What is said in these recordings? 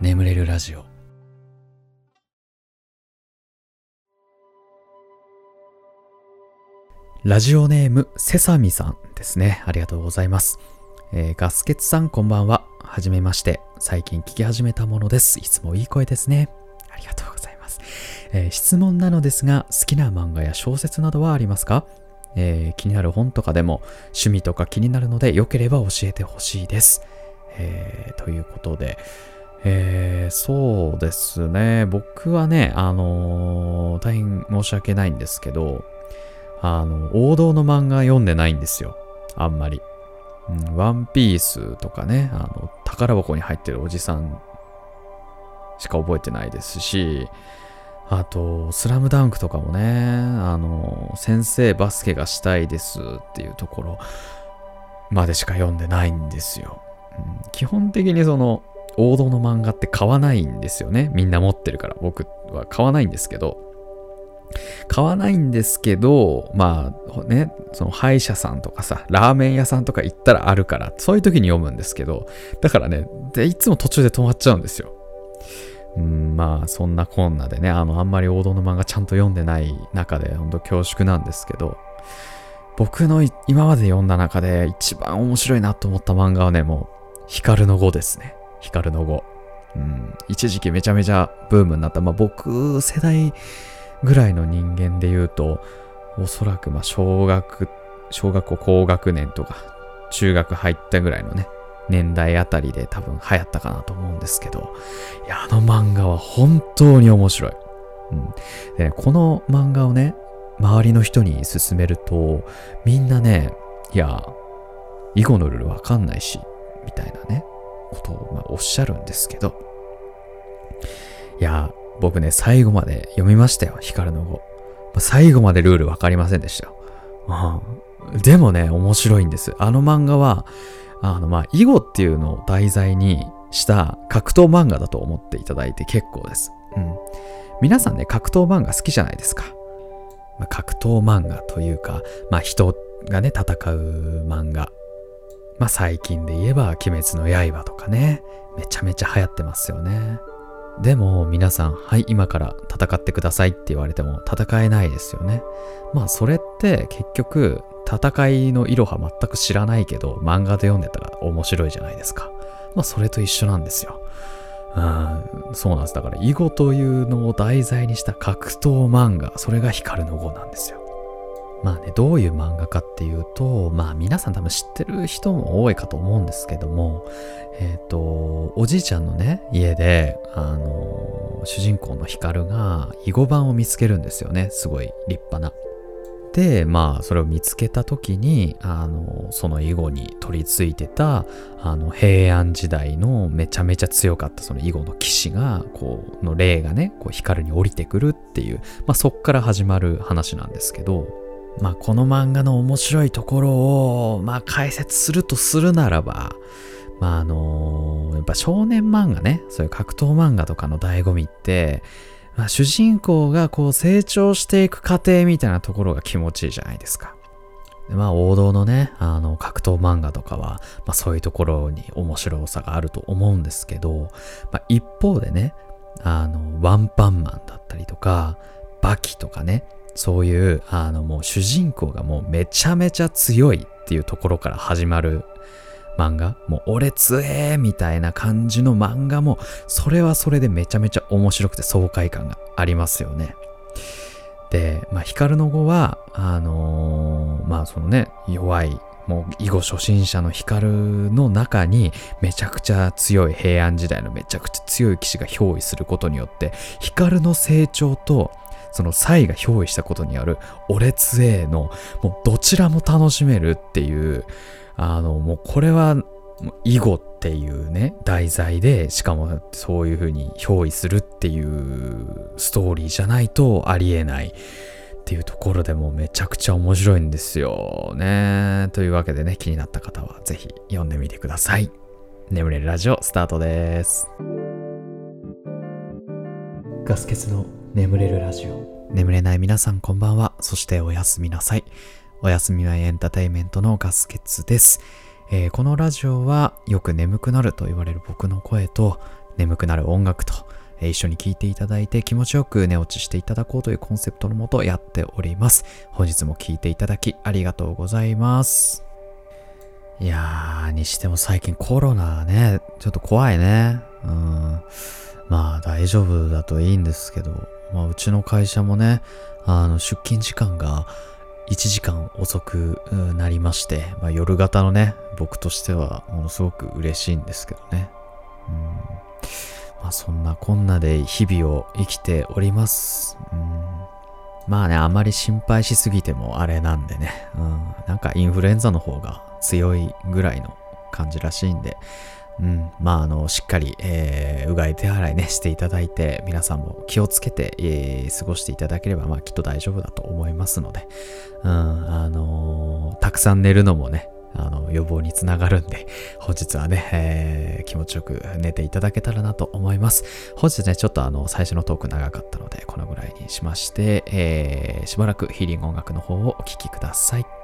眠れるラジオ。ラジオネームセサミさんですね。ありがとうございます、えーガスケツさんこんばんは。はじめまして。最近聞き始めたものです。いつもいい声ですね。ありがとうございます、えー質問なのですが好きな漫画や小説などはありますか？えー気になる本とかでも趣味とか気になるのでよければ教えてほしいです。えーということで、えーそうですね。僕はね、あのー大変申し訳ないんですけど、あの、王道の漫画読んでないんですよ。あんまり。うん、ワンピースとかね、あの、宝箱に入ってるおじさんしか覚えてないですし、あと、スラムダンクとかもね、あの、先生バスケがしたいですっていうところまでしか読んでないんですよ。うん基本的にその、王道の漫画って買わないんですよね。みんな持ってるから。僕は買わないんですけど。買わないんですけど、まあね、その歯医者さんとかさ、ラーメン屋さんとか行ったらあるから、そういう時に読むんですけど、だからね、でいつも途中で止まっちゃうんですよ。うん、まあそんなこんなでねあのあんまり王道の漫画ちゃんと読んでない中で本当恐縮なんですけど僕の今まで読んだ中で一番面白いなと思った漫画はねもう光の碁ですね光の碁うん一時期めちゃめちゃブームになったまあ僕世代ぐらいの人間で言うとおそらくま小学小学校高学年とか中学入ったぐらいのね年代あたりで多分流行ったかなと思うんですけど、いや、あの漫画は本当に面白い。うん。で、この漫画をね、周りの人に勧めると、みんなね、いや、囲碁のルールわかんないし、みたいなね、ことを、ま、おっしゃるんですけど、いや、僕ね、最後まで読みましたよ、光の碁。まあ最後までルールわかりませんでしたよ。うん。でもね、面白いんです。あの漫画は、あの、まあ、囲碁っていうのを題材にした格闘漫画だと思っていただいて結構です。うん。皆さんね、格闘漫画好きじゃないですか。まあ、格闘漫画というか、まあ、人がね、戦う漫画。まあ、最近で言えば、鬼滅の刃とかね、めちゃめちゃ流行ってますよね。でも、皆さん、はい、今から戦ってくださいって言われても戦えないですよね。まあ、それって結局、戦いのいろは全く知らないけど、漫画で読んでたら面白いじゃないですか。まあ、それと一緒なんですよ。うん、そうなんです。だから、囲碁というのを題材にした格闘漫画、それが光の碁なんですよ。まあね、どういう漫画かっていうと、まあ皆さん多分知ってる人も多いかと思うんですけども、えっ、と、おじいちゃんのね、家で、あの、主人公の光が囲碁盤を見つけるんですよね。すごい立派な。で、まあ、それを見つけた時に、あの、その囲碁に取り付いてた、あの、平安時代のめちゃめちゃ強かったその囲碁の騎士が、こう、の霊がね、こう、光に降りてくるっていう、まあ、そっから始まる話なんですけど、まあ、この漫画の面白いところを、まあ、解説するとするならば、まあ、あのやっぱ少年漫画ね、そういう格闘漫画とかの醍醐味って、まあ、主人公がこう成長していく過程みたいなところが気持ちいいじゃないですか。まあ王道のね、あの格闘漫画とかは、まあそういうところに面白さがあると思うんですけど、まあ一方でね、あの、ワンパンマンだったりとか、バキとかね、そういう、あのもう主人公がもうめちゃめちゃ強いっていうところから始まる漫画もう俺強えみたいな感じの漫画もそれはそれでめちゃめちゃ面白くて爽快感がありますよね。で、まあ、光の碁は、あのーまあそのね、弱い、もう囲碁初心者の光の中にめちゃくちゃ強い平安時代のめちゃくちゃ強い騎士が憑依することによって、光の成長とそのサイが憑依したことによる俺強えのもうどちらも楽しめるっていうあのもうこれは囲碁っていうね題材でしかもそういう風に憑依するっていうストーリーじゃないとありえないっていうところでもめちゃくちゃ面白いんですよ。ね。というわけでね気になった方はぜひ読んでみてください。眠れるラジオスタートです。ガス欠の眠れるラジオ眠れない皆さんこんばんはそしておやすみなさいおやすみはエンターテインメントのガス欠です、えーこのラジオはよく眠くなると言われる僕の声と眠くなる音楽と、え一緒に聴いていただいて気持ちよく寝落ちしていただこうというコンセプトのもとやっております。本日も聴いていただきありがとうございます。いやー、にしても最近コロナね、ちょっと怖いね。うん。まあ大丈夫だといいんですけど、まあうちの会社もね、あの出勤時間が1時間遅くなりまして、まあ、夜型のね、僕としてはものすごく嬉しいんですけどね。うんまあ、そんなこんなで日々を生きております。うんまあね、あまり心配しすぎてもあれなんでね、うん、なんかインフルエンザの方が強いぐらいの感じらしいんで、うん、まあ、あの、しっかり、えー、うがい手洗いね、していただいて、皆さんも気をつけて、えー、過ごしていただければ、まあ、きっと大丈夫だと思いますので、うん、あのー、たくさん寝るのもね、あの、予防につながるんで、本日はね、えー、気持ちよく寝ていただけたらなと思います。本日ね、ちょっとあの、最初のトーク長かったので、このぐらいにしまして、えー、しばらくヒーリング音楽の方をお聴きください。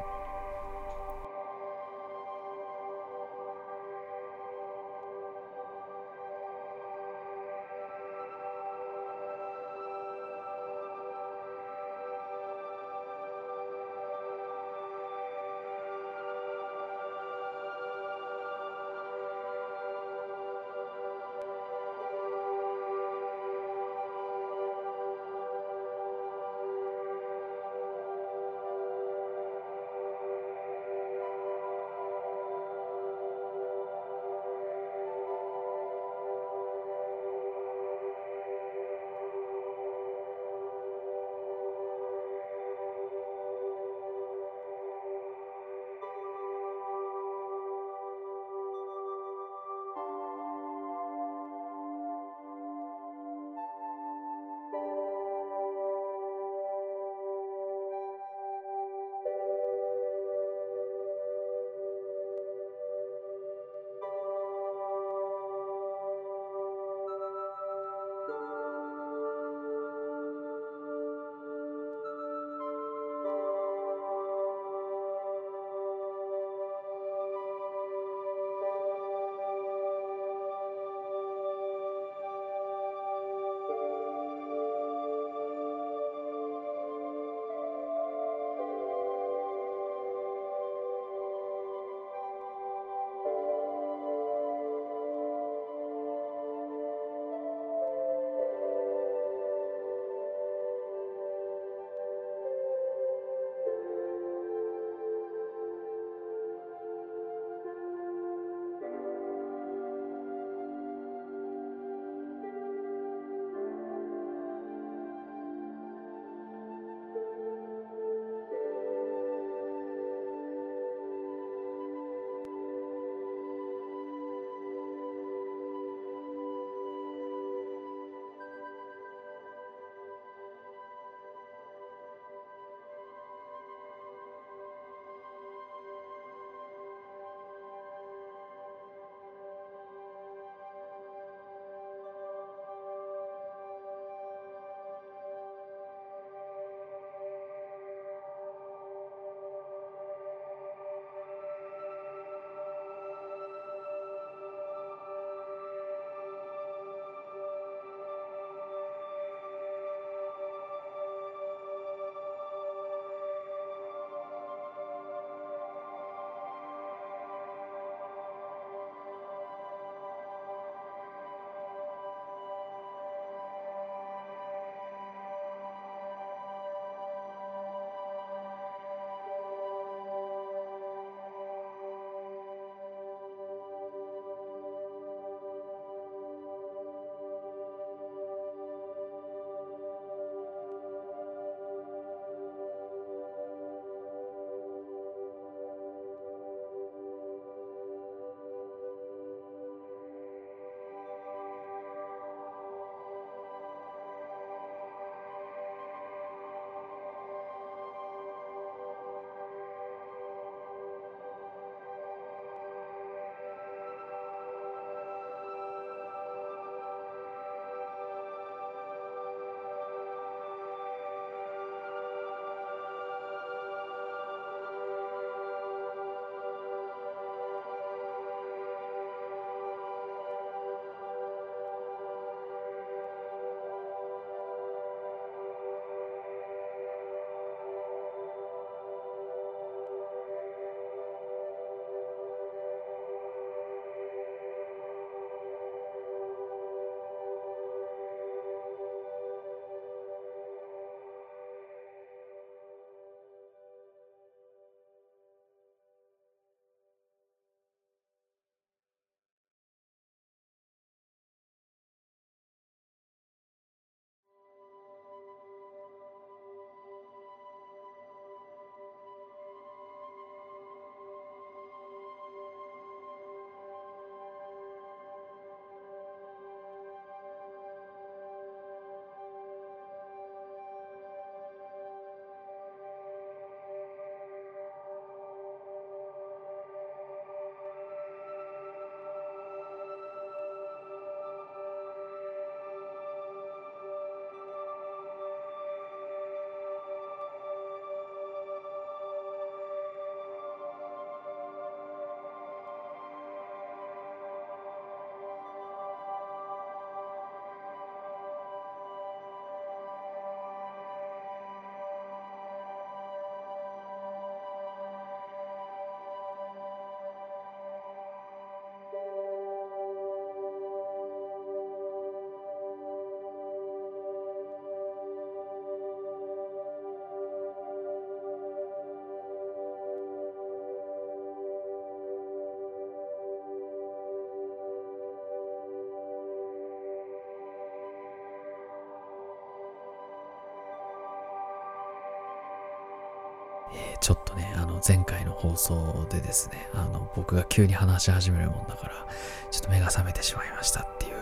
ちょっとね、あの、前回の放送でですね、あの、僕が急に話し始めるもんだから、ちょっと目が覚めてしまいましたっていう、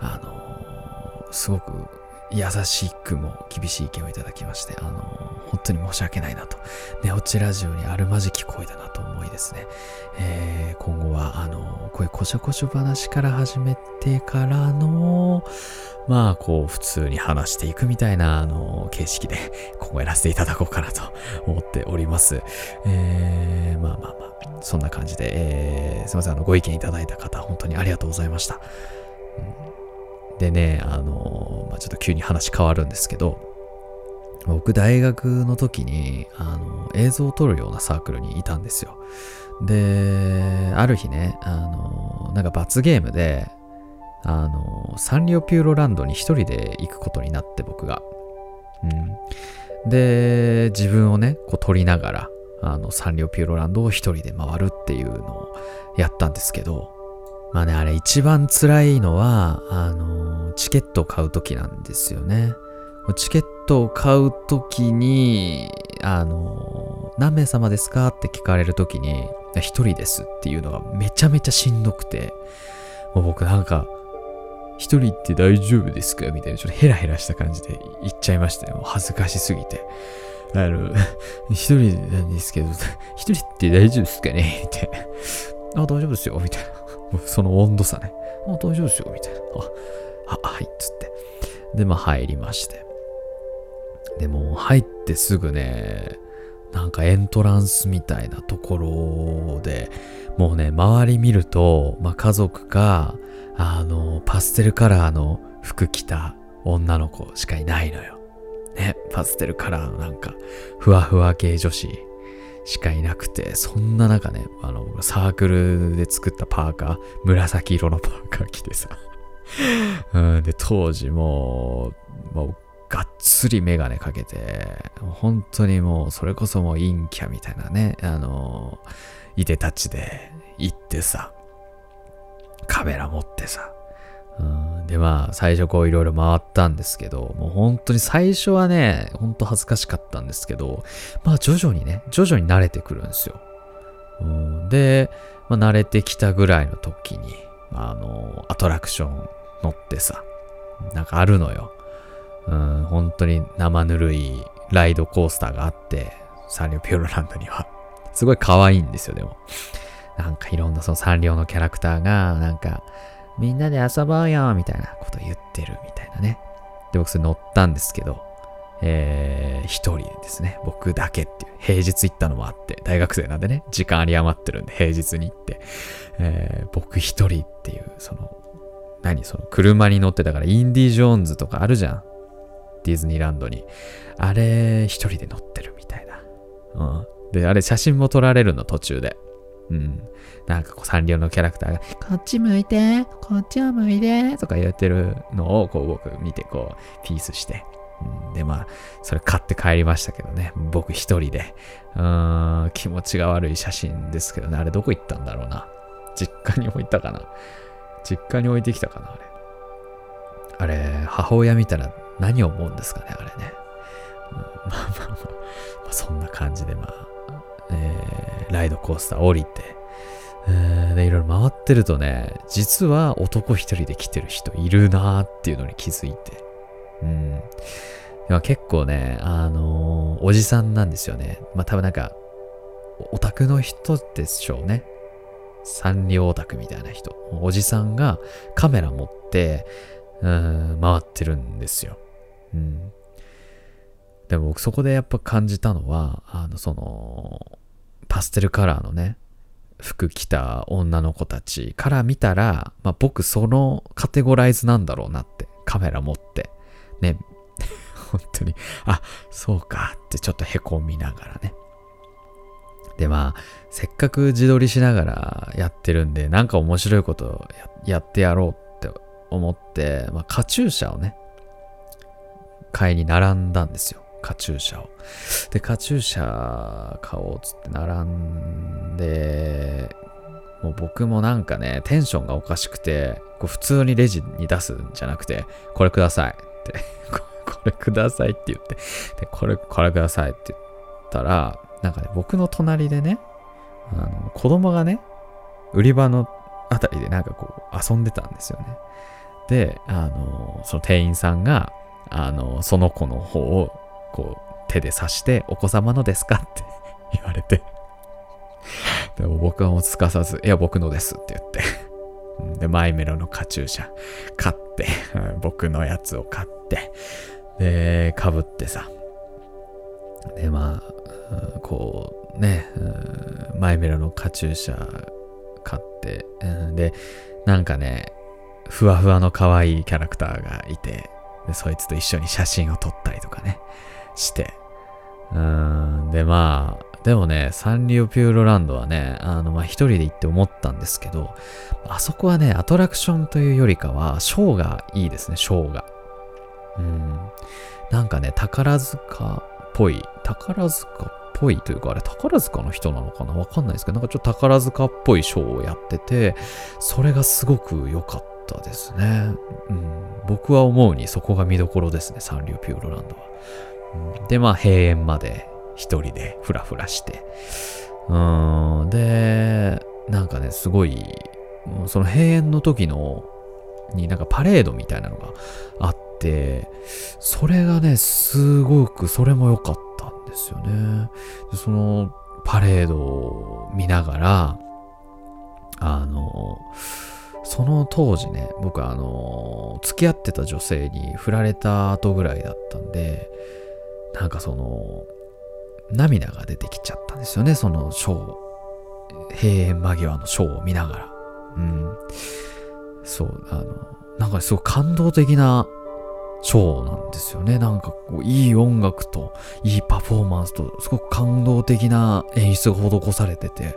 あのーすごく優しくも厳しい意見をいただきまして、あのー本当に申し訳ないなと。寝落ちラジオにあるまじき声だなとですね。えー今後は、あのこういうこしょこしょ話から始めてからの、まあ、こう、普通に話していくみたいな、あの形式で、今後やらせていただこうかなと思っております。えー、まあまあまあ、そんな感じで、えーすいません、あの、ご意見いただいた方、本当にありがとうございました。うんでね、あのまあ、ちょっと急に話変わるんですけど、僕、大学の時に、あの映像を撮るようなサークルにいたんですよ。で、ある日ね、あのなんか罰ゲームで、あのサンリオピューロランドに一人で行くことになって、僕が。うん。で、自分をね、こう撮りながら、あの、サンリオピューロランドを一人で回るっていうのをやったんですけど、まあね、あれ一番辛いのは、あのチケットを買う時なんですよね。チケットを買う時に、あの何名様ですかって聞かれる時に、一人ですっていうのがめちゃめちゃしんどくて、もう僕なんか、一人って大丈夫ですかみたいな、ちょっとヘラヘラした感じで言っちゃいましたね。もう恥ずかしすぎて。あの、一人なんですけど、一人って大丈夫ですかね？みたいな。あ、大丈夫ですよ。みたいな。その温度差ね。あ、大丈夫ですよ。みたいな。あ、あ、はい。つって。で、まあ入りまして。でも入ってすぐね、なんかエントランスみたいなところで、もうね、周り見ると、まあ家族か、あの、パステルカラーの服着た女の子しかいないのよ。ね、パステルカラーのなんか、ふわふわ系女子しかいなくて、そんな中ね、あの、サークルで作ったパーカー、紫色のパーカー着てさ。うん、で、当時もう、もう、つりメガネかけて、本当にもう、それこそもう陰キャみたいなね、あの、いでたちで行ってさ、カメラ持ってさ、うん、でまあ最初こういろいろ回ったんですけどもう本当に最初はねほんと恥ずかしかったんですけどまあ徐々にね徐々に慣れてくるんですよ、うん、で、まあ、慣れてきたぐらいの時にあのアトラクション乗ってさなんかあるのよ、うん、本当に生ぬるいライドコースターがあってサンリオピューロランドにはすごい可愛いんですよでもなんかいろんなそのサンリオのキャラクターがなんかみんなで遊ぼうよみたいなこと言ってるみたいなね。で、僕それ乗ったんですけど、えー、一人ですね。僕だけっていう。平日行ったのもあって、大学生なんでね、時間あり余ってるんで平日に行って、えー、僕一人っていう、その、何その車に乗ってたからインディ・ジョーンズとかあるじゃん。ディズニーランドに。あれ、一人で乗ってるみたいな。うん。で、あれ写真も撮られるの途中で。うん。なんかこうサンリオのキャラクターが、こっち向いて、こっちを向いて、とか言ってるのをこう僕見てこうピースして。うん、でまあ、それ買って帰りましたけどね。僕一人で。うーん、気持ちが悪い写真ですけどね。あれどこ行ったんだろうな。実家に置いたかな。実家に置いてきたかな、あれ。あれ、母親見たら何を思うんですかね、あれね。まあまあまあ、まあ、そんな感じでまあ、えー、ライドコースター降りて、えー、で、いろいろ回ってるとね、実は男一人で来てる人いるなーっていうのに気づいて。うん。でも結構ね、あのーおじさんなんですよね。まあ多分なんか、オタクの人でしょうね。サンリオオタクみたいな人。おじさんがカメラ持って、うん、回ってるんですよ。うん。でも僕そこでやっぱ感じたのは、あの、その、パステルカラーのね、服着た女の子たちから見たら、まあ、僕そのカテゴライズなんだろうなって、カメラ持って、ね、本当に、あ、そうかってちょっと凹みながらね。で、まあ、せっかく自撮りしながらやってるんで、なんか面白いことやってやろうって思って、まあ、カチューシャをね、買いに並んだんですよ。カチューシャを。で、カチューシャ買おうっつって並んで、もう僕もなんかね、テンションがおかしくて、こう普通にレジに出すんじゃなくて、これくださいって、これくださいって言って、で、これ、これくださいって言ったら、なんかね、僕の隣でね、あの、子供がね、売り場のあたりでなんかこう遊んでたんですよね。で、あの、その店員さんが、あの、その子の方をこう手で刺して、お子様のですか？って 言われて。でも僕はもうすかさず、いや、僕のですって言って。で、マイメロのカチューシャ買って、僕のやつを買って、で、かぶってさ。で、まあ、こう、ね、マイメロのカチューシャ買って、で、なんかね、ふわふわの可愛いキャラクターがいて、そいつと一緒に写真を撮ったりとかね、して。うーん、で、まあ、でもね、サンリオピューロランドはね、あの、まあ、一人で行って思ったんですけど、あそこはね、アトラクションというよりかは、ショーがいいですね、ショーが。うん。なんかね、宝塚っぽい、宝塚っぽいというか、あれ宝塚の人なのかな？わかんないですけど、なんかちょっと宝塚っぽいショーをやってて、それがすごく良かったですね。うん。僕は思うにそこが見どころですね、サンリオピューロランドは。うん、で、まあ、閉園まで一人でふらふらして。うん。で、なんかね、すごい、その閉園の時の、になんかパレードみたいなのがあって、それがね、すごく、それも良かったんですよね。でそのパレードを見ながら、あの、その当時ね、僕あの、付き合ってた女性に振られた後ぐらいだったんで、なんかその、涙が出てきちゃったんですよね、そのショー。閉園間際のショーを見ながら。うん。そう、あの、なんかすごい感動的なショーなんですよね。なんかこう、いい音楽と、いいパフォーマンスと、すごく感動的な演出が施されてて、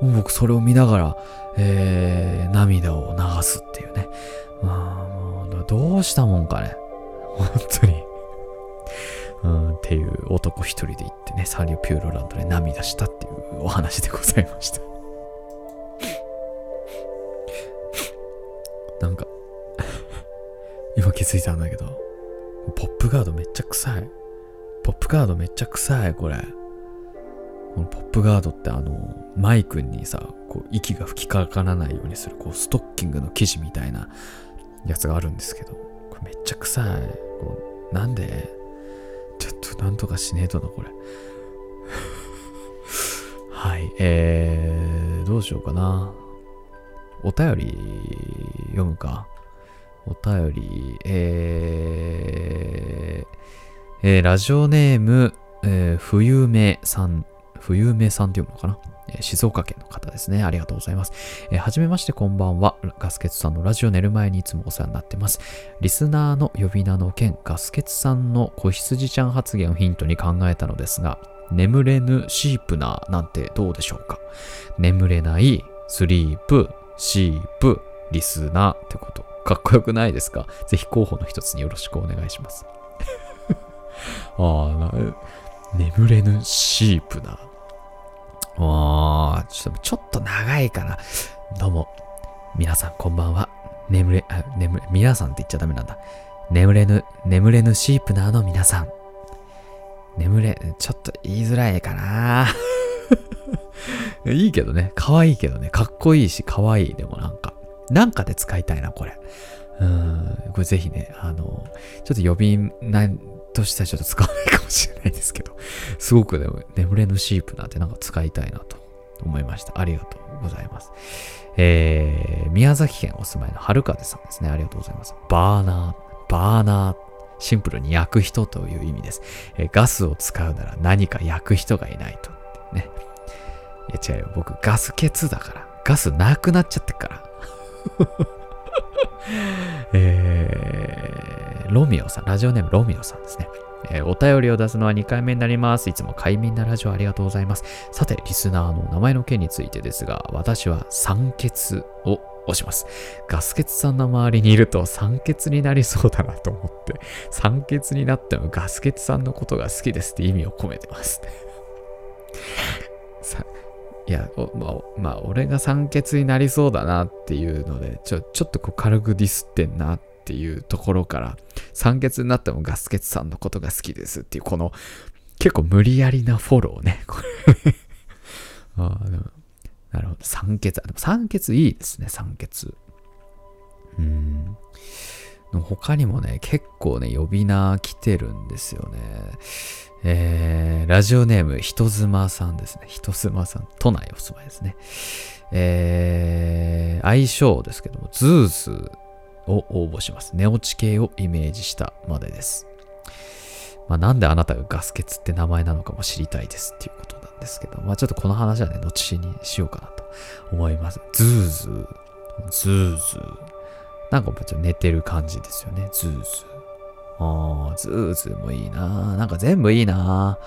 僕それを見ながら、えー、涙を流すっていうね。まあ、もう、どうしたもんかね。本当に。うん、っていう男一人で行ってね、サンリオピューロランドで涙したっていうお話でございました。なんか今気づいたんだけど、ポップガードめっちゃ臭い。ポップガードめっちゃ臭い、これ。このポップガードってあの、マイクにさ、こう息が吹きかからないようにする、こう、ストッキングの生地みたいなやつがあるんですけど、これめっちゃ臭い。こうなんで？ちょっとなんとかしねえとな、これ。はい、えー、どうしようかな。お便り読むか。お便り、えー、えー、ラジオネーム、えー、冬目さん、冬目さんって読むのかな、えー、静岡県の方ですね。ありがとうございます。えー、はじめまして、こんばんは。ガスケツさんのラジオ寝る前にいつもお世話になってます。リスナーの呼び名の件、ガスケツさんの子羊ちゃん発言をヒントに考えたのですが、眠れぬシープナーなんてどうでしょうか？眠れない、スリープ、シープ、リスナーってこと。かっこよくないですか？ぜひ候補の一つによろしくお願いします。ああ、眠れぬシープな。ああ、ちょっと、ちょっと長いかな。どうも、皆さんこんばんは。眠れ、あ、眠れ、皆さんって言っちゃダメなんだ。眠れぬ、眠れぬシープナーの皆さん。眠れ、ちょっと言いづらいかな。いいけどね。可愛いけどね。かっこいいし、可愛い。でもなんか。なんかで使いたいな、これ。うん。これぜひね、あの、ちょっと呼び名としてはちょっと使わないかもしれないですけど、すごくね、眠れぬシープなんてなんか使いたいなと思いました。ありがとうございます。えー、宮崎県お住まいの春風さんですね。ありがとうございます。バーナー、バーナー、シンプルに焼く人という意味です。えー、ガスを使うなら何か焼く人がいないと。ね。いや違うよ。僕ガス欠だから。ガスなくなっちゃってから。えー、ロミオさん、ラジオネームロミオさんですね。えー、お便りを出すのは2回目になります。いつも快眠なラジオありがとうございます。さて、リスナーの名前の件についてですが、私は酸欠を押します。ガス欠さんの周りにいると酸欠になりそうだなと思って、酸欠になってもガス欠さんのことが好きですって意味を込めてます。いや、まあ、まあ、俺が酸欠になりそうだなっていうので、ちょ、ちょっとこう軽くディスってんなっていうところから、酸欠になってもガス欠さんのことが好きですっていう、この、結構無理やりなフォローね。こ れあでもなるほど。酸欠。でも酸欠いいですね、酸欠。うん。他にもね、結構ね、呼び名来てるんですよね。えー、ラジオネーム、人妻さんですね。人妻さん。都内お住まいですね。えー、相性ですけども、ズーズーを応募します。寝落ち系をイメージしたまでです。まあ、なんであなたがガス欠って名前なのかも知りたいですっていうことなんですけど、まあ、ちょっとこの話はね、後にしようかなと思います。ズーズー、ズーズー。なんかちょっと寝てる感じですよね。ズーズー。あー、ズーズーもいいななんか全部いいな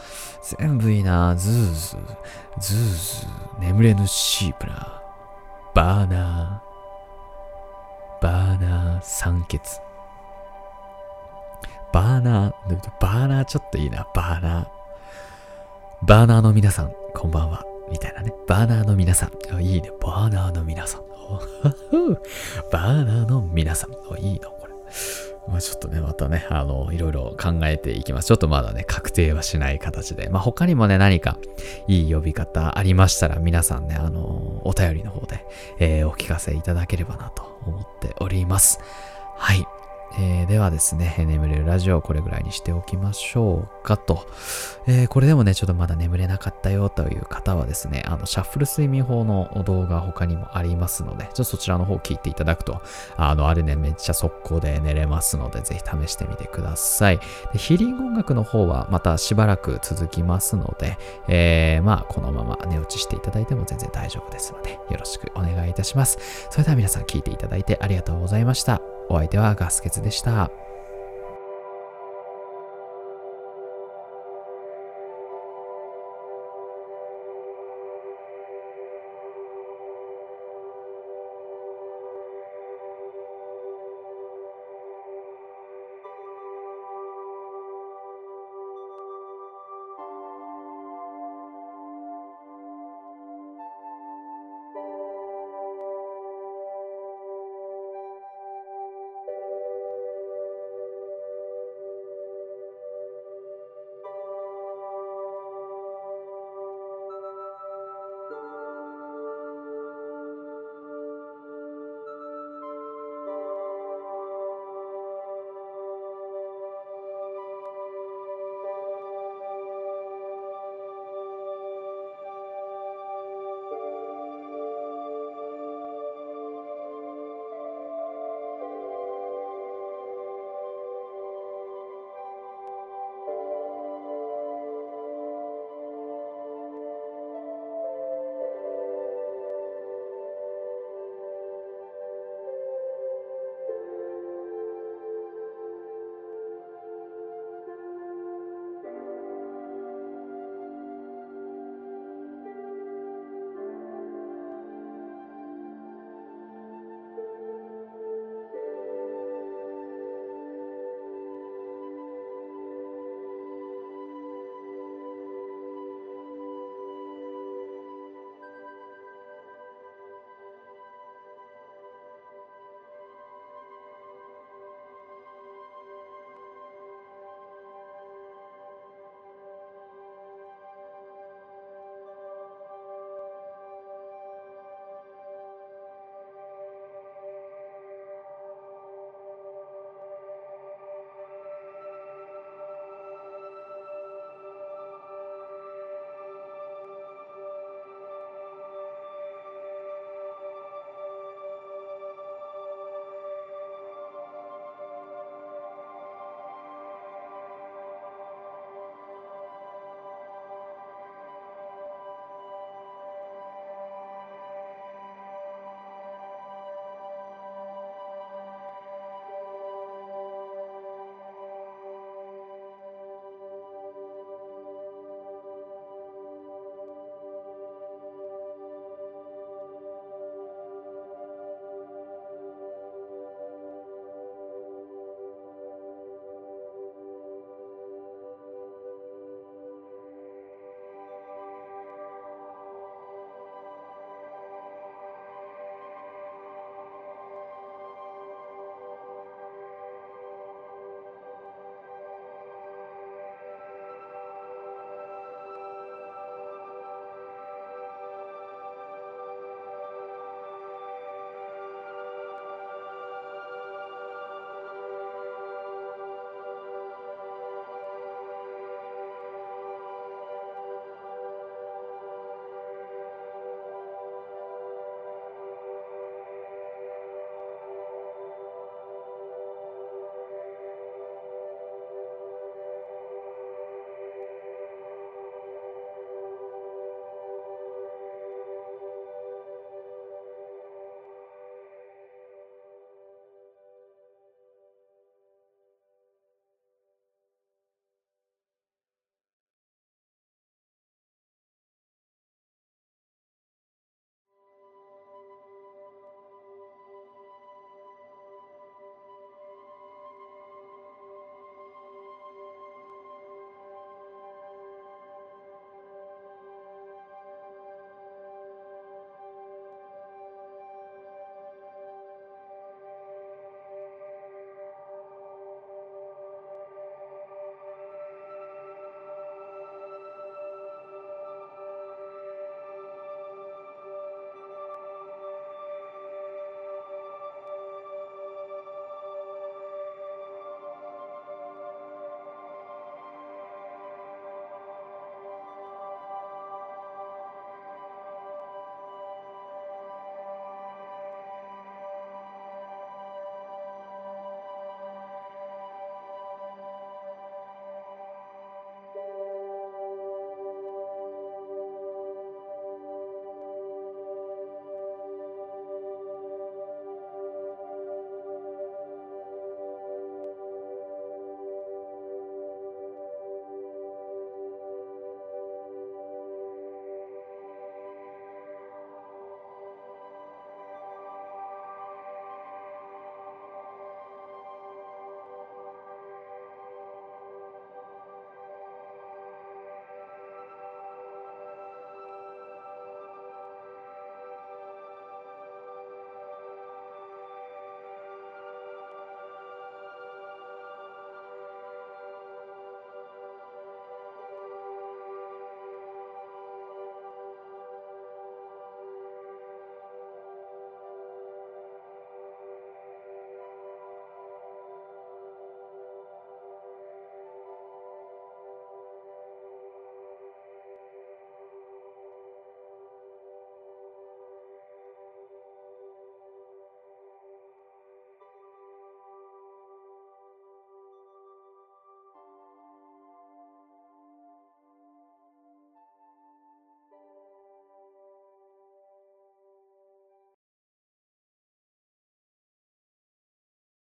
全部いいなズーズー、ズーズー、眠れぬシープラー、バーナー、バーナー酸欠。バーナー、バーナーちょっといいな、バーナー。バーナーの皆さん、こんばんは。みたいなね。バーナーの皆さん。いいね。バーナーの皆さん。バーナーの皆さん。いいのこれ。まあ、ちょっとね、またね、あの、いろいろ考えていきます。ちょっとまだね、確定はしない形で。まあ、他にもね、何かいい呼び方ありましたら、皆さんね、あの、お便りの方で、えー、お聞かせいただければなと思っております。はい。えー、ではですね、眠れるラジオこれぐらいにしておきましょうかと。えー、これでもね、ちょっとまだ眠れなかったよという方はですね、あの、シャッフル睡眠法の動画他にもありますので、ちょっとそちらの方聞いていただくと、あの、あれね、めっちゃ速攻で寝れますので、ぜひ試してみてください。でヒーリング音楽の方はまたしばらく続きますので、えー、まあ、このまま寝落ちしていただいても全然大丈夫ですので、よろしくお願いいたします。それでは皆さん聞いていただいてありがとうございました。お相手はガスケツでした。